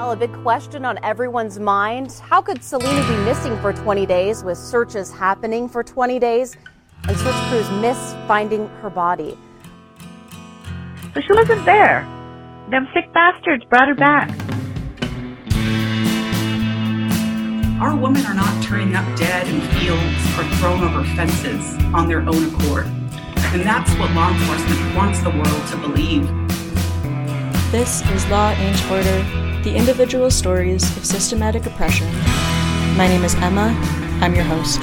Well, a big question on everyone's mind. How could Selena be missing for 20 days with searches happening for 20 days and search crews miss finding her body? But she wasn't there. Them sick bastards brought her back. Our women are not turning up dead in fields or thrown over fences on their own accord. And that's what law enforcement wants the world to believe. This is Law Ain't Order, the individual stories of systematic oppression. My name is Emma. I'm your host.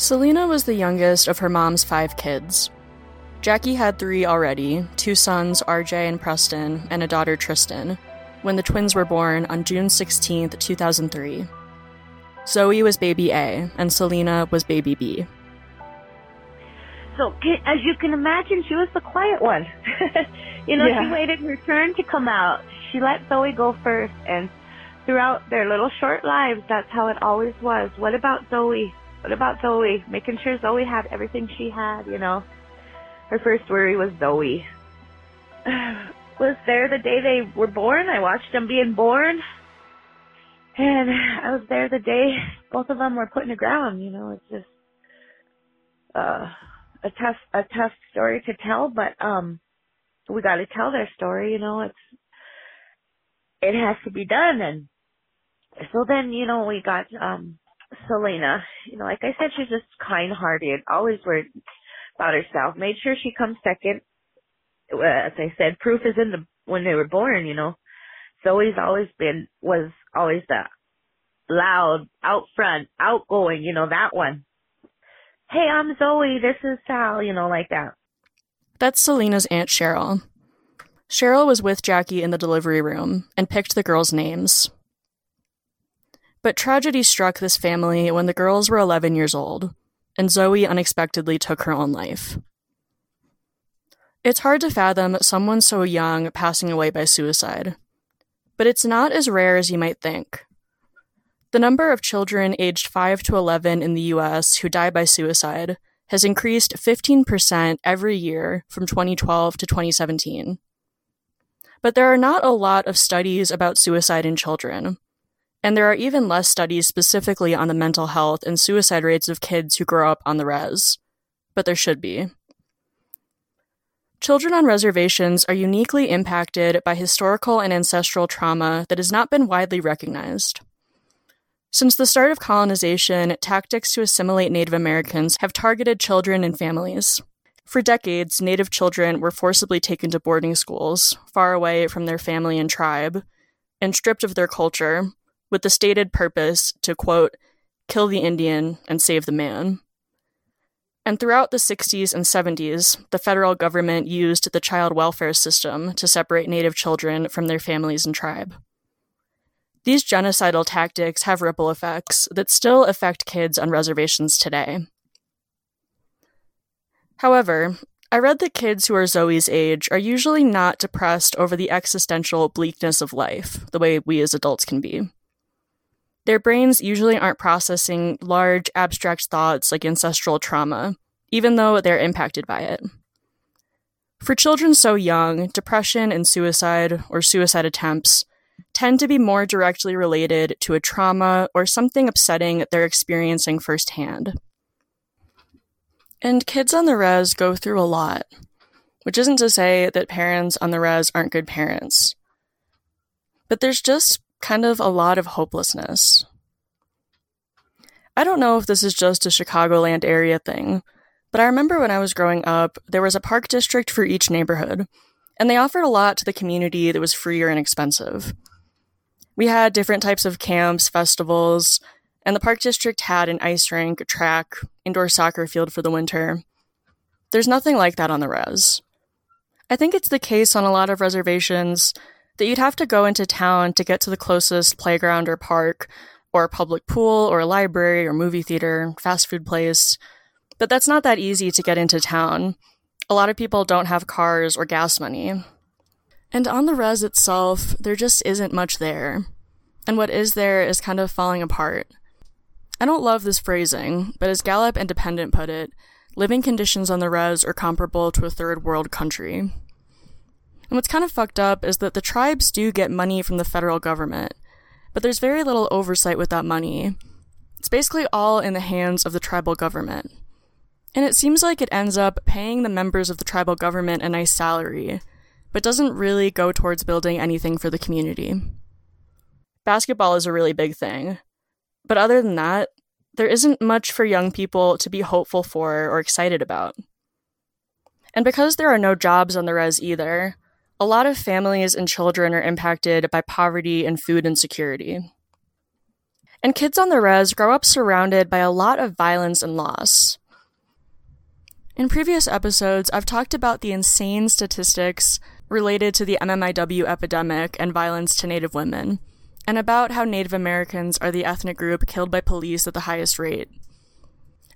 Selena was the youngest of her mom's five kids. Jackie had three already two sons, RJ and Preston, and a daughter, Tristen, when the twins were born on June 16, 2003. Zoey was baby A, and Selena was baby B. So, as you can imagine, she was the quiet one. you know, Yeah. she waited her turn to come out. She let Zoey go first, and throughout their little short lives, that's how it always was. What about Zoey? What about Zoey? Making sure Zoey had everything she had, you know. Her first worry was Zoey. was there the day they were born. I watched them being born. And I was there the day both of them were put in the ground, you know, it's just uh a tough a tough story to tell, but um we gotta tell their story, you know, it's it has to be done and so then, you know, we got um Selena. You know, like I said, she's just kind hearted, always worried about herself. Made sure she comes second. As I said, proof is in the when they were born, you know. Zoey's always been was always the loud, out front, outgoing, you know, that one. Hey, I'm Zoey, this is Sal, you know, like that. That's Selena's Aunt Cheryl. Cheryl was with Jackie in the delivery room and picked the girls' names. But tragedy struck this family when the girls were 11 years old, and Zoey unexpectedly took her own life. It's hard to fathom someone so young passing away by suicide, but it's not as rare as you might think. The number of children aged 5 to 11 in the US who die by suicide has increased 15% every year from 2012 to 2017. But there are not a lot of studies about suicide in children, and there are even less studies specifically on the mental health and suicide rates of kids who grow up on the res. But there should be. Children on reservations are uniquely impacted by historical and ancestral trauma that has not been widely recognized. Since the start of colonization, tactics to assimilate Native Americans have targeted children and families. For decades, Native children were forcibly taken to boarding schools, far away from their family and tribe, and stripped of their culture, with the stated purpose to, quote, kill the Indian and save the man. And throughout the 60s and 70s, the federal government used the child welfare system to separate Native children from their families and tribe. These genocidal tactics have ripple effects that still affect kids on reservations today. However, I read that kids who are Zoey's age are usually not depressed over the existential bleakness of life, the way we as adults can be. Their brains usually aren't processing large, abstract thoughts like ancestral trauma, even though they're impacted by it. For children so young, depression and suicide, or suicide attempts, tend to be more directly related to a trauma or something upsetting they're experiencing firsthand. And kids on the res go through a lot, which isn't to say that parents on the res aren't good parents. But there's just kind of a lot of hopelessness. I don't know if this is just a Chicagoland area thing, but I remember when I was growing up, there was a park district for each neighborhood, and they offered a lot to the community that was free or inexpensive. We had different types of camps, festivals, and the park district had an ice rink, a track, indoor soccer field for the winter. There's nothing like that on the res. I think it's the case on a lot of reservations that you'd have to go into town to get to the closest playground or park, or public pool, or a library, or movie theater, fast food place. But that's not that easy to get into town. A lot of people don't have cars or gas money. And on the res itself, there just isn't much there. And what is there is kind of falling apart. I don't love this phrasing, but as Gallup Independent put it, living conditions on the res are comparable to a third world country. And what's kind of fucked up is that the tribes do get money from the federal government, but there's very little oversight with that money. It's basically all in the hands of the tribal government. And it seems like it ends up paying the members of the tribal government a nice salary, but doesn't really go towards building anything for the community. Basketball is a really big thing. But other than that, there isn't much for young people to be hopeful for or excited about. And because there are no jobs on the res either, a lot of families and children are impacted by poverty and food insecurity. And kids on the res grow up surrounded by a lot of violence and loss. In previous episodes, I've talked about the insane statistics related to the MMIW epidemic and violence to Native women, and about how Native Americans are the ethnic group killed by police at the highest rate.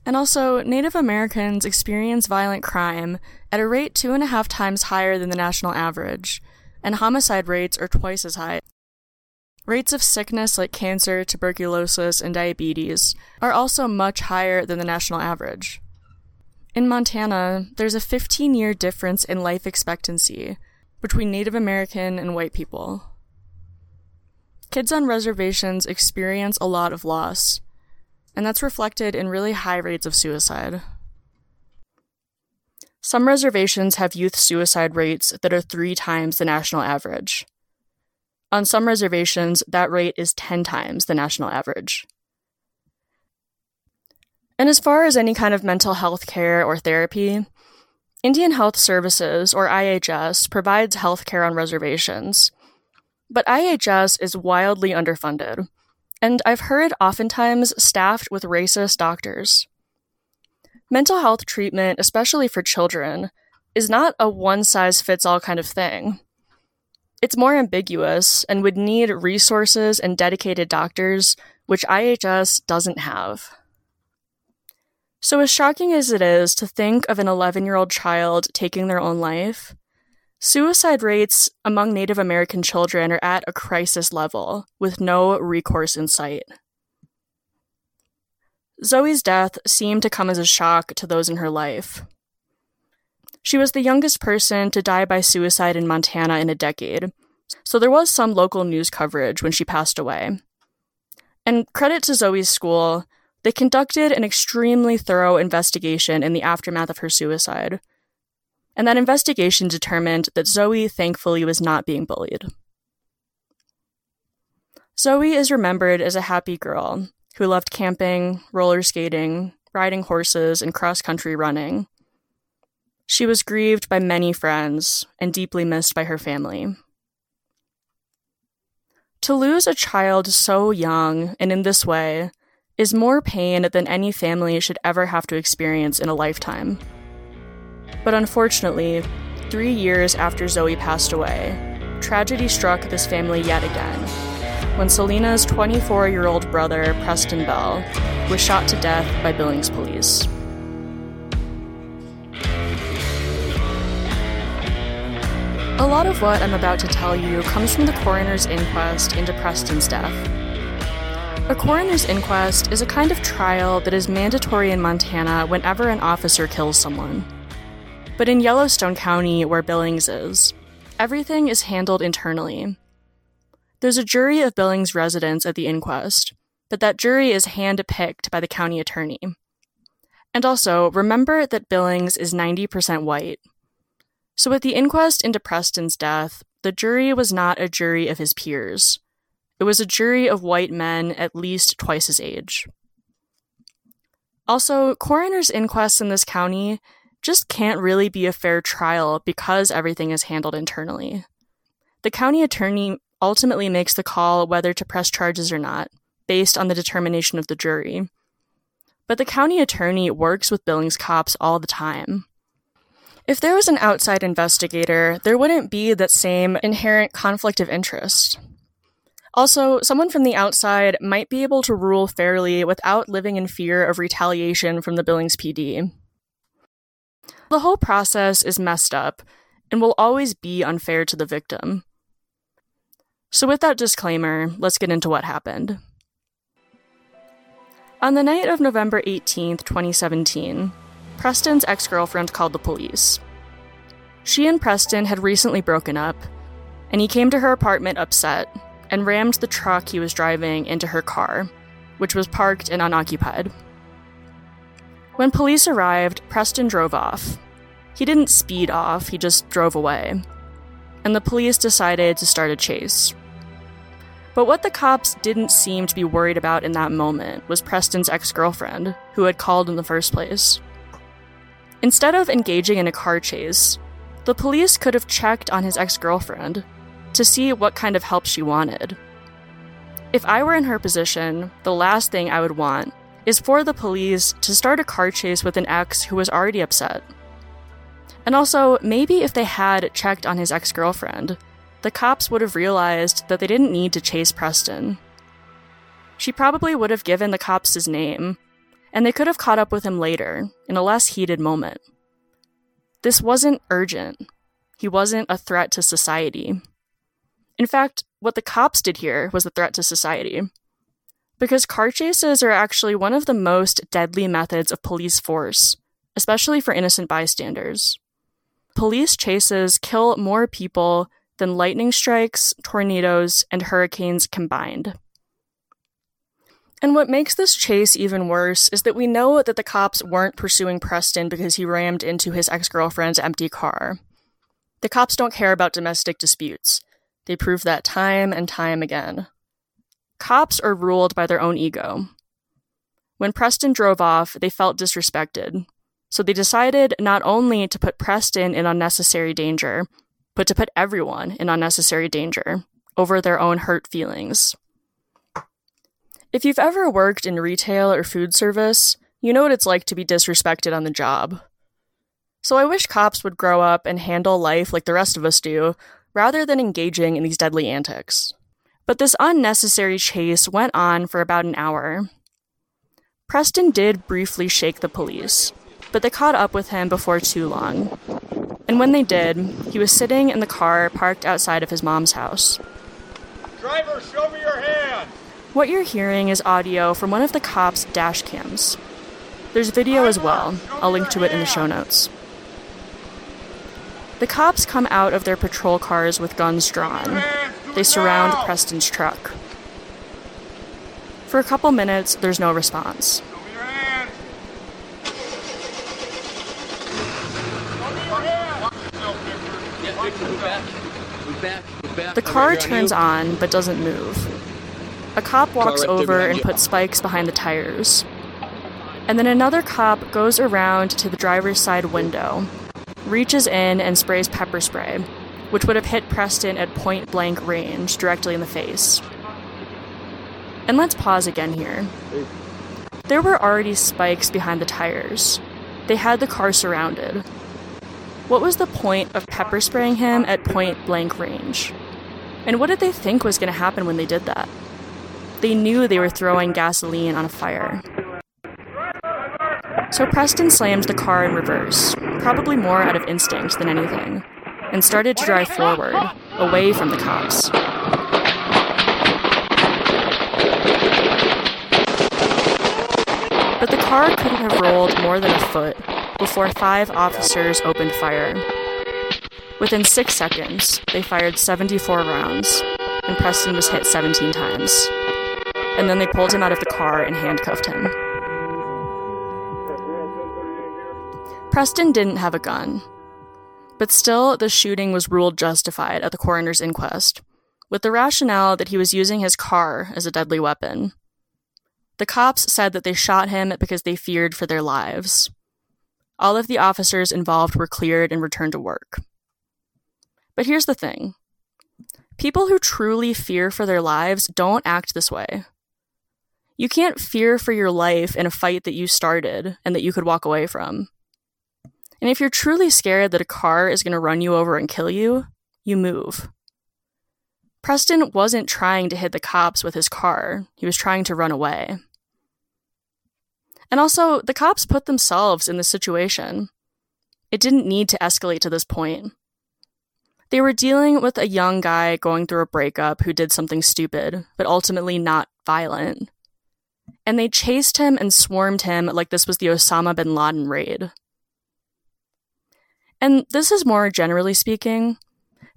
And also, Native Americans experience violent crime at a rate two and a half times higher than the national average, and homicide rates are twice as high. Rates of sickness like cancer, tuberculosis, and diabetes are also much higher than the national average. In Montana, there's a 15 year difference in life expectancy between Native American and white people. Kids on reservations experience a lot of loss, and that's reflected in really high rates of suicide. Some reservations have youth suicide rates that are three times the national average. On some reservations, that rate is 10 times the national average. And as far as any kind of mental health care or therapy, Indian Health Services, or IHS, provides health care on reservations. But IHS is wildly underfunded, and I've heard oftentimes staffed with racist doctors. Mental health treatment, especially for children, is not a one size fits all kind of thing. It's more ambiguous and would need resources and dedicated doctors, which IHS doesn't have. So, as shocking as it is to think of an 11 year old child taking their own life, suicide rates among Native American children are at a crisis level with no recourse in sight. Zoey's death seemed to come as a shock to those in her life. She was the youngest person to die by suicide in Montana in a decade, so there was some local news coverage when she passed away. And credit to Zoey's school, they conducted an extremely thorough investigation in the aftermath of her suicide. And that investigation determined that Zoey thankfully was not being bullied. Zoey is remembered as a happy girl who loved camping, roller skating, riding horses, and cross country running. She was grieved by many friends and deeply missed by her family. To lose a child so young and in this way is more pain than any family should ever have to experience in a lifetime. But unfortunately, three years after Zoey passed away, tragedy struck this family yet again when Selena's 24 year old brother, Preston Bell, was shot to death by Billings police. A lot of what I'm about to tell you comes from the coroner's inquest into Preston's death. A coroner's inquest is a kind of trial that is mandatory in Montana whenever an officer kills someone. But in Yellowstone County, where Billings is, everything is handled internally. There's a jury of Billings residents at the inquest, but that jury is hand picked by the county attorney. And also, remember that Billings is 90% white. So at the inquest into Preston's death, the jury was not a jury of his peers. It was a jury of white men at least twice his age. Also, coroner's inquests in this county just can't really be a fair trial because everything is handled internally. The county attorney ultimately makes the call whether to press charges or not, based on the determination of the jury. But the county attorney works with Billings cops all the time. If there was an outside investigator, there wouldn't be that same inherent conflict of interest. Also, someone from the outside might be able to rule fairly without living in fear of retaliation from the Billings PD. The whole process is messed up and will always be unfair to the victim. So, with that disclaimer, let's get into what happened. On the night of November 18th, 2017, Preston's ex girlfriend called the police. She and Preston had recently broken up, and he came to her apartment upset and rammed the truck he was driving into her car, which was parked and unoccupied. When police arrived, Preston drove off. He didn't speed off, he just drove away. And the police decided to start a chase. But what the cops didn't seem to be worried about in that moment was Preston's ex girlfriend, who had called in the first place. Instead of engaging in a car chase, the police could have checked on his ex girlfriend to see what kind of help she wanted. If I were in her position, the last thing I would want is for the police to start a car chase with an ex who was already upset. And also, maybe if they had checked on his ex girlfriend, the cops would have realized that they didn't need to chase Preston. She probably would have given the cops his name, and they could have caught up with him later, in a less heated moment. This wasn't urgent. He wasn't a threat to society. In fact, what the cops did here was a threat to society. Because car chases are actually one of the most deadly methods of police force, especially for innocent bystanders. Police chases kill more people than lightning strikes, tornadoes, and hurricanes combined. And what makes this chase even worse is that we know that the cops weren't pursuing Preston because he rammed into his ex girlfriend's empty car. The cops don't care about domestic disputes. They prove that time and time again. Cops are ruled by their own ego. When Preston drove off, they felt disrespected. So they decided not only to put Preston in unnecessary danger, but to put everyone in unnecessary danger over their own hurt feelings. If you've ever worked in retail or food service, you know what it's like to be disrespected on the job. So I wish cops would grow up and handle life like the rest of us do, rather than engaging in these deadly antics. But this unnecessary chase went on for about an hour. Preston did briefly shake the police, but they caught up with him before too long. And when they did, he was sitting in the car parked outside of his mom's house. Driver, show me your hand! What you're hearing is audio from one of the cops' dash cams. There's video as well. I'll link to it in the show notes. The cops come out of their patrol cars with guns drawn. They surround Preston's truck. For a couple minutes, there's no response. The car turns on but doesn't move. A cop walks over and puts spikes behind the tires. And then another cop goes around to the driver's side window reaches in and sprays pepper spray, which would have hit Preston at point blank range directly in the face. And let's pause again here. There were already spikes behind the tires. They had the car surrounded. What was the point of pepper spraying him at point blank range? And what did they think was going to happen when they did that? They knew they were throwing gasoline on a fire. So Preston slammed the car in reverse, probably more out of instinct than anything, and started to drive forward, away from the cops. But the car couldn't have rolled more than a foot before five officers opened fire. Within six seconds, they fired 74 rounds, and Preston was hit 17 times. And then they pulled him out of the car and handcuffed him. Preston didn't have a gun. But still, the shooting was ruled justified at the coroner's inquest, with the rationale that he was using his car as a deadly weapon. The cops said that they shot him because they feared for their lives. All of the officers involved were cleared and returned to work. But here's the thing people who truly fear for their lives don't act this way. You can't fear for your life in a fight that you started and that you could walk away from. And if you're truly scared that a car is going to run you over and kill you, you move. Preston wasn't trying to hit the cops with his car, he was trying to run away. And also, the cops put themselves in this situation. It didn't need to escalate to this point. They were dealing with a young guy going through a breakup who did something stupid, but ultimately not violent. And they chased him and swarmed him like this was the Osama bin Laden raid. And this is more generally speaking,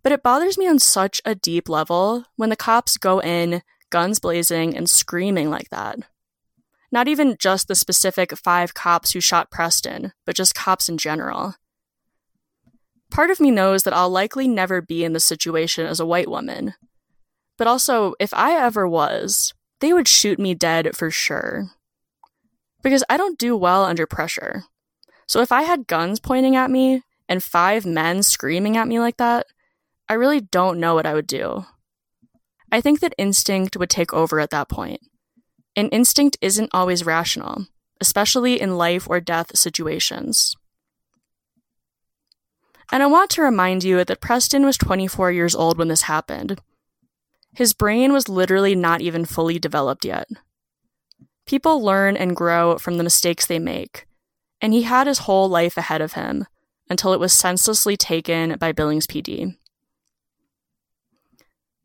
but it bothers me on such a deep level when the cops go in, guns blazing, and screaming like that. Not even just the specific five cops who shot Preston, but just cops in general. Part of me knows that I'll likely never be in this situation as a white woman. But also, if I ever was, they would shoot me dead for sure. Because I don't do well under pressure. So if I had guns pointing at me and five men screaming at me like that, I really don't know what I would do. I think that instinct would take over at that point. And instinct isn't always rational, especially in life or death situations. And I want to remind you that Preston was 24 years old when this happened. His brain was literally not even fully developed yet. People learn and grow from the mistakes they make, and he had his whole life ahead of him until it was senselessly taken by Billings PD.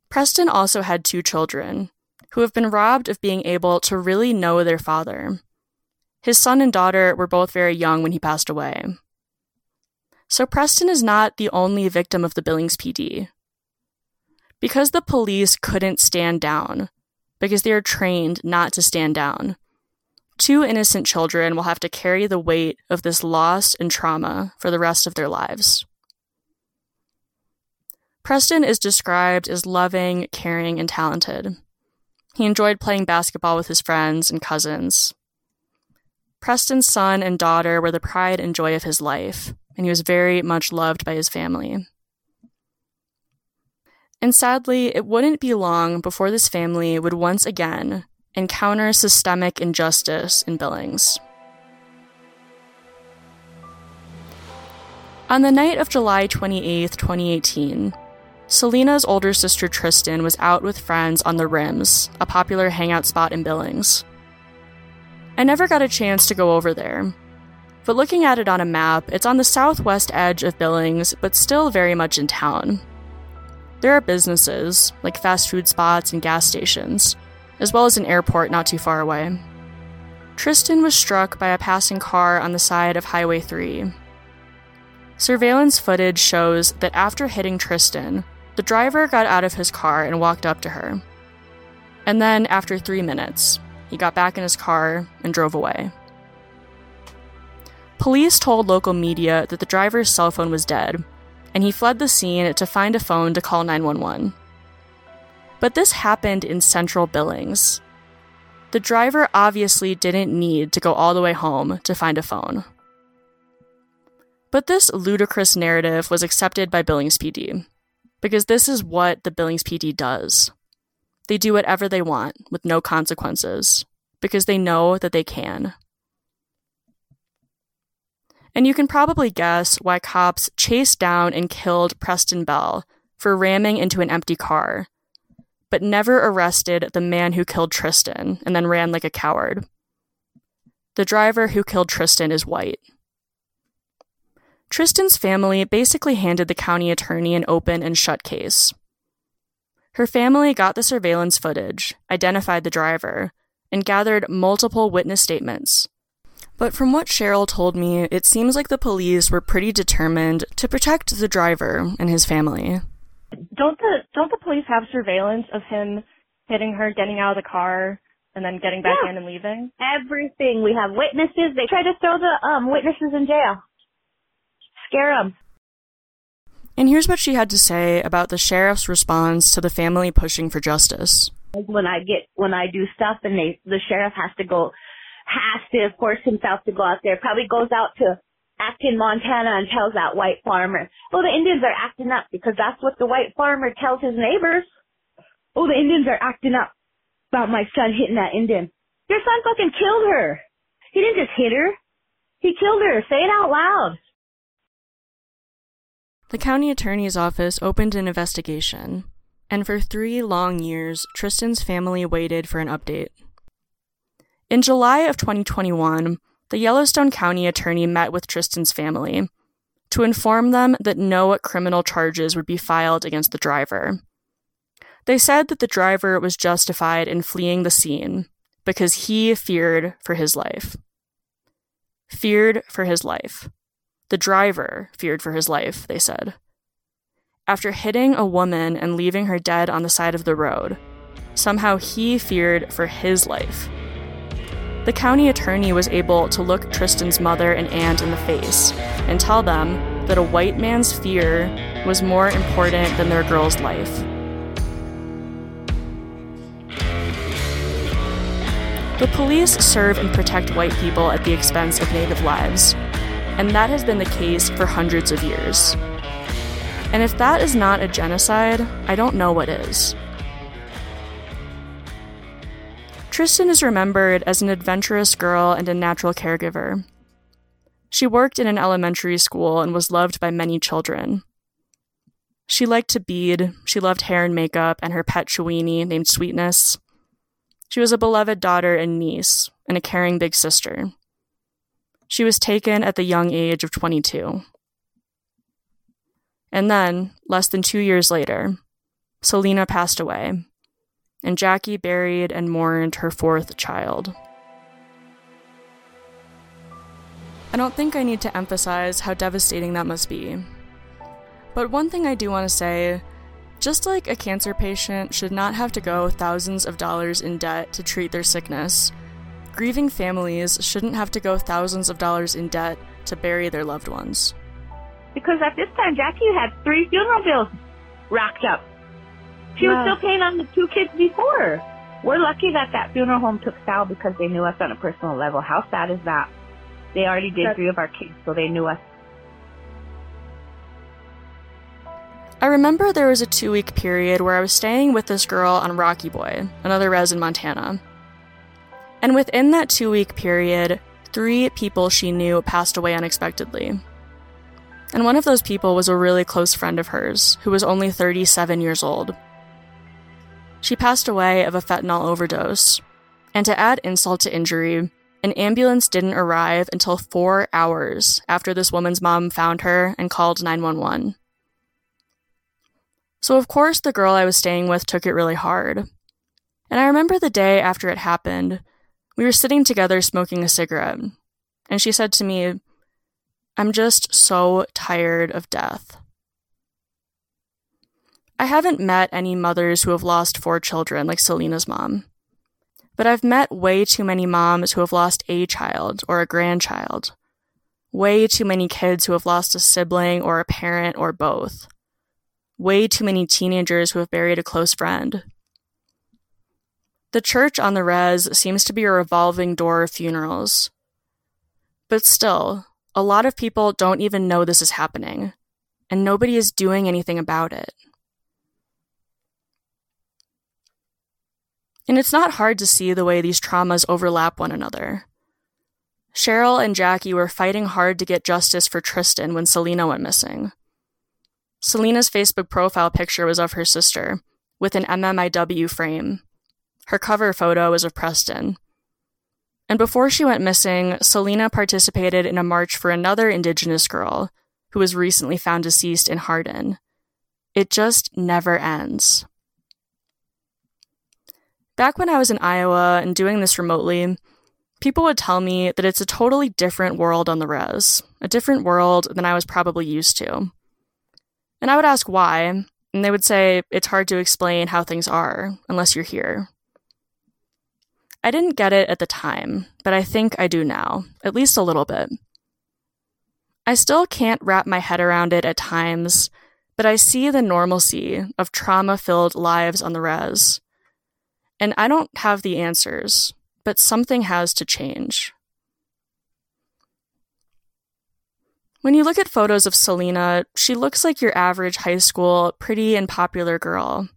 Preston also had two children, who have been robbed of being able to really know their father. His son and daughter were both very young when he passed away. So Preston is not the only victim of the Billings PD. Because the police couldn't stand down, because they are trained not to stand down, two innocent children will have to carry the weight of this loss and trauma for the rest of their lives. Preston is described as loving, caring, and talented. He enjoyed playing basketball with his friends and cousins. Preston's son and daughter were the pride and joy of his life, and he was very much loved by his family. And sadly, it wouldn't be long before this family would once again encounter systemic injustice in Billings. On the night of July 28, 2018, Selena's older sister Tristen was out with friends on the Rims, a popular hangout spot in Billings. I never got a chance to go over there, but looking at it on a map, it's on the southwest edge of Billings, but still very much in town. There are businesses, like fast food spots and gas stations, as well as an airport not too far away. Tristen was struck by a passing car on the side of Highway 3. Surveillance footage shows that after hitting Tristen, the driver got out of his car and walked up to her. And then, after three minutes, he got back in his car and drove away. Police told local media that the driver's cell phone was dead, and he fled the scene to find a phone to call 911. But this happened in central Billings. The driver obviously didn't need to go all the way home to find a phone. But this ludicrous narrative was accepted by Billings PD because this is what the Billings PD does. They do whatever they want with no consequences because they know that they can. And you can probably guess why cops chased down and killed Preston Bell for ramming into an empty car, but never arrested the man who killed Tristen and then ran like a coward. The driver who killed Tristen is white. Tristen's family basically handed the county attorney an open and shut case. Her family got the surveillance footage, identified the driver, and gathered multiple witness statements. But from what Cheryl told me, it seems like the police were pretty determined to protect the driver and his family. Don't the don't the police have surveillance of him hitting her, getting out of the car, and then getting back Yeah. in and leaving? Everything. We have witnesses. They tried to throw the um witnesses in jail. Scare them. And here's what she had to say about the sheriff's response to the family pushing for justice. When I get when I do stuff and they the sheriff has to go has to force himself to go out there. Probably goes out to Acton, Montana and tells that white farmer, Oh, the Indians are acting up because that's what the white farmer tells his neighbors. Oh, the Indians are acting up about my son hitting that Indian. Your son fucking killed her. He didn't just hit her. He killed her. Say it out loud. The county attorney's office opened an investigation, And for three long years, Tristen's family waited for an update. In July of 2021, the Yellowstone County attorney met with Tristen's family to inform them that no criminal charges would be filed against the driver. They said that the driver was justified in fleeing the scene because he feared for his life. Feared for his life. The driver feared for his life, they said. After hitting a woman and leaving her dead on the side of the road, somehow he feared for his life. The county attorney was able to look Tristen's mother and aunt in the face and tell them that a white man's fear was more important than their girl's life. The police serve and protect white people at the expense of Native lives, and that has been the case for hundreds of years. And if that is not a genocide, I don't know what is. Tristen is remembered as an adventurous girl and a natural caregiver. She worked in an elementary school and was loved by many children. She liked to bead, she loved hair and makeup, and her pet Chiweenie named Sweetness. She was a beloved daughter and niece, and a caring big sister. She was taken at the young age of 22. And then, less than two years later, Selena passed away, and Jackie buried and mourned her fourth child. I don't think I need to emphasize how devastating that must be. But one thing I do want to say just like a cancer patient should not have to go thousands of dollars in debt to treat their sickness, grieving families shouldn't have to go thousands of dollars in debt to bury their loved ones. Because at this time, Jackie had three funeral bills racked up. She was still paying on the two kids before. We're lucky that that funeral home took Sal because they knew us on a personal level. How sad is that? They already did That's- three of our kids, so they knew us I remember there was a two week period where I was staying with this girl on Rocky Boy, another res in Montana. And within that two week period, three people she knew passed away unexpectedly. And one of those people was a really close friend of hers, who was only 37 years old. She passed away of a fentanyl overdose. And to add insult to injury, an ambulance didn't arrive until four hours after this woman's mom found her and called 911. So, of course, the girl I was staying with took it really hard. And I remember the day after it happened, we were sitting together smoking a cigarette, and she said to me, I'm just so tired of death. I haven't met any mothers who have lost four children like Selena's mom, but I've met way too many moms who have lost a child or a grandchild, way too many kids who have lost a sibling or a parent or both way too many teenagers who have buried a close friend. The church on the res seems to be a revolving door of funerals. But still, a lot of people don't even know this is happening, and nobody is doing anything about it. And it's not hard to see the way these traumas overlap one another. Cheryl and Jackie were fighting hard to get justice for Tristen when Selena went missing. Selena's Facebook profile picture was of her sister, with an MMIW frame. Her cover photo was of Preston. And before she went missing, Selena participated in a march for another Indigenous girl who was recently found deceased in Hardin. It just never ends. Back when I was in Iowa and doing this remotely, people would tell me that it's a totally different world on the res, a different world than I was probably used to. And I would ask why, and they would say it's hard to explain how things are unless you're here. I didn't get it at the time, but I think I do now, at least a little bit. I still can't wrap my head around it at times, but I see the normalcy of trauma filled lives on the res. And I don't have the answers, but something has to change. When you look at photos of Selena, she looks like your average high school, pretty and popular girl.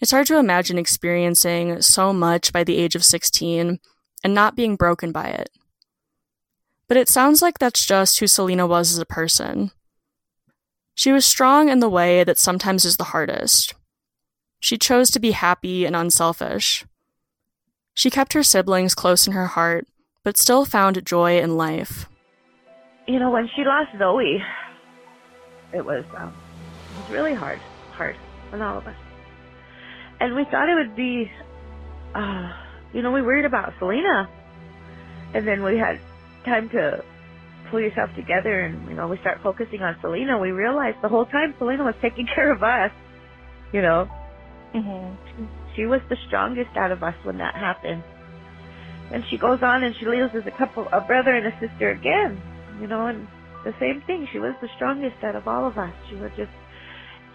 It's hard to imagine experiencing so much by the age of 16 and not being broken by it. But it sounds like that's just who Selena was as a person. She was strong in the way that sometimes is the hardest, She chose to be happy and unselfish. She kept her siblings close in her heart, but still found joy in life. You know, when she lost Zoey, it was um, it was really hard, hard on all of us. And we thought it would be, uh, you know, we worried about Selena, and then we had time to pull yourself together, and you know, we start focusing on Selena. We realized the whole time Selena was taking care of us. You know, mm-hmm. she, was the strongest out of us when that happened. And she goes on and she loses a couple, a brother and a sister again. You know, and the same thing. She was the strongest out of all of us. She was just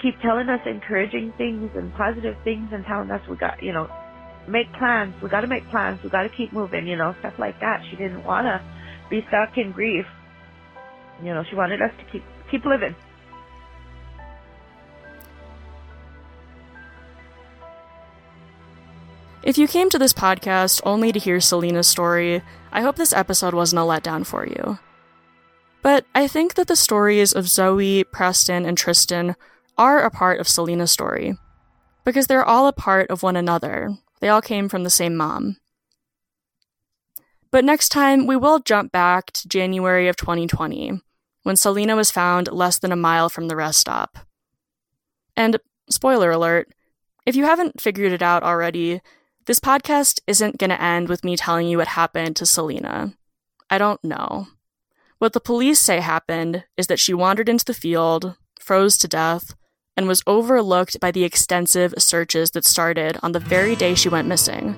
keep telling us encouraging things and positive things and telling us we got, you know, make plans. We got to make plans. We got to keep moving, you know, stuff like that. She didn't want to be stuck in grief. You know, she wanted us to keep keep living. If you came to this podcast only to hear Selena's story, I hope this episode wasn't a letdown for you. But I think that the stories of Zoey, Preston, and Tristen are a part of Selena's story. Because they're all a part of one another. They all came from the same mom. But next time, we will jump back to January of 2020, when Selena was found less than a mile from the rest stop. And, spoiler alert, if you haven't figured it out already, this podcast isn't going to end with me telling you what happened to Selena. I don't know. What the police say happened is that she wandered into the field, froze to death, and was overlooked by the extensive searches that started on the very day she went missing.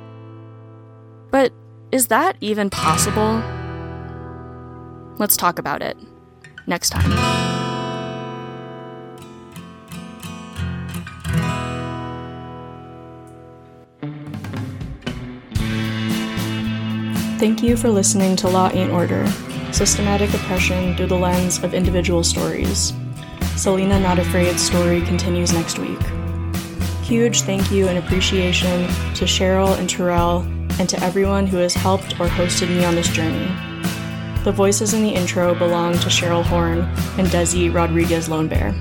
But is that even possible? Let's talk about it next time. Thank you for listening to Law Ain't Order Systematic Oppression Through the Lens of Individual Stories. Selena Not Afraid's story continues next week. Huge thank you and appreciation to Cheryl and Terrell and to everyone who has helped or hosted me on this journey. The voices in the intro belong to Cheryl Horn and Desi Rodriguez Lone Bear.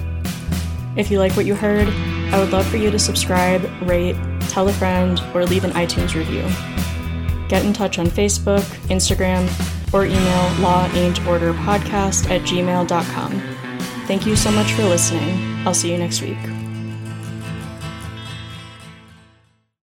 If you like what you heard, I would love for you to subscribe, rate, tell a friend, or leave an iTunes review. Get in touch on Facebook, Instagram, or email lawain'torderpodcast at gmail.com. Thank you so much for listening. I'll see you next week.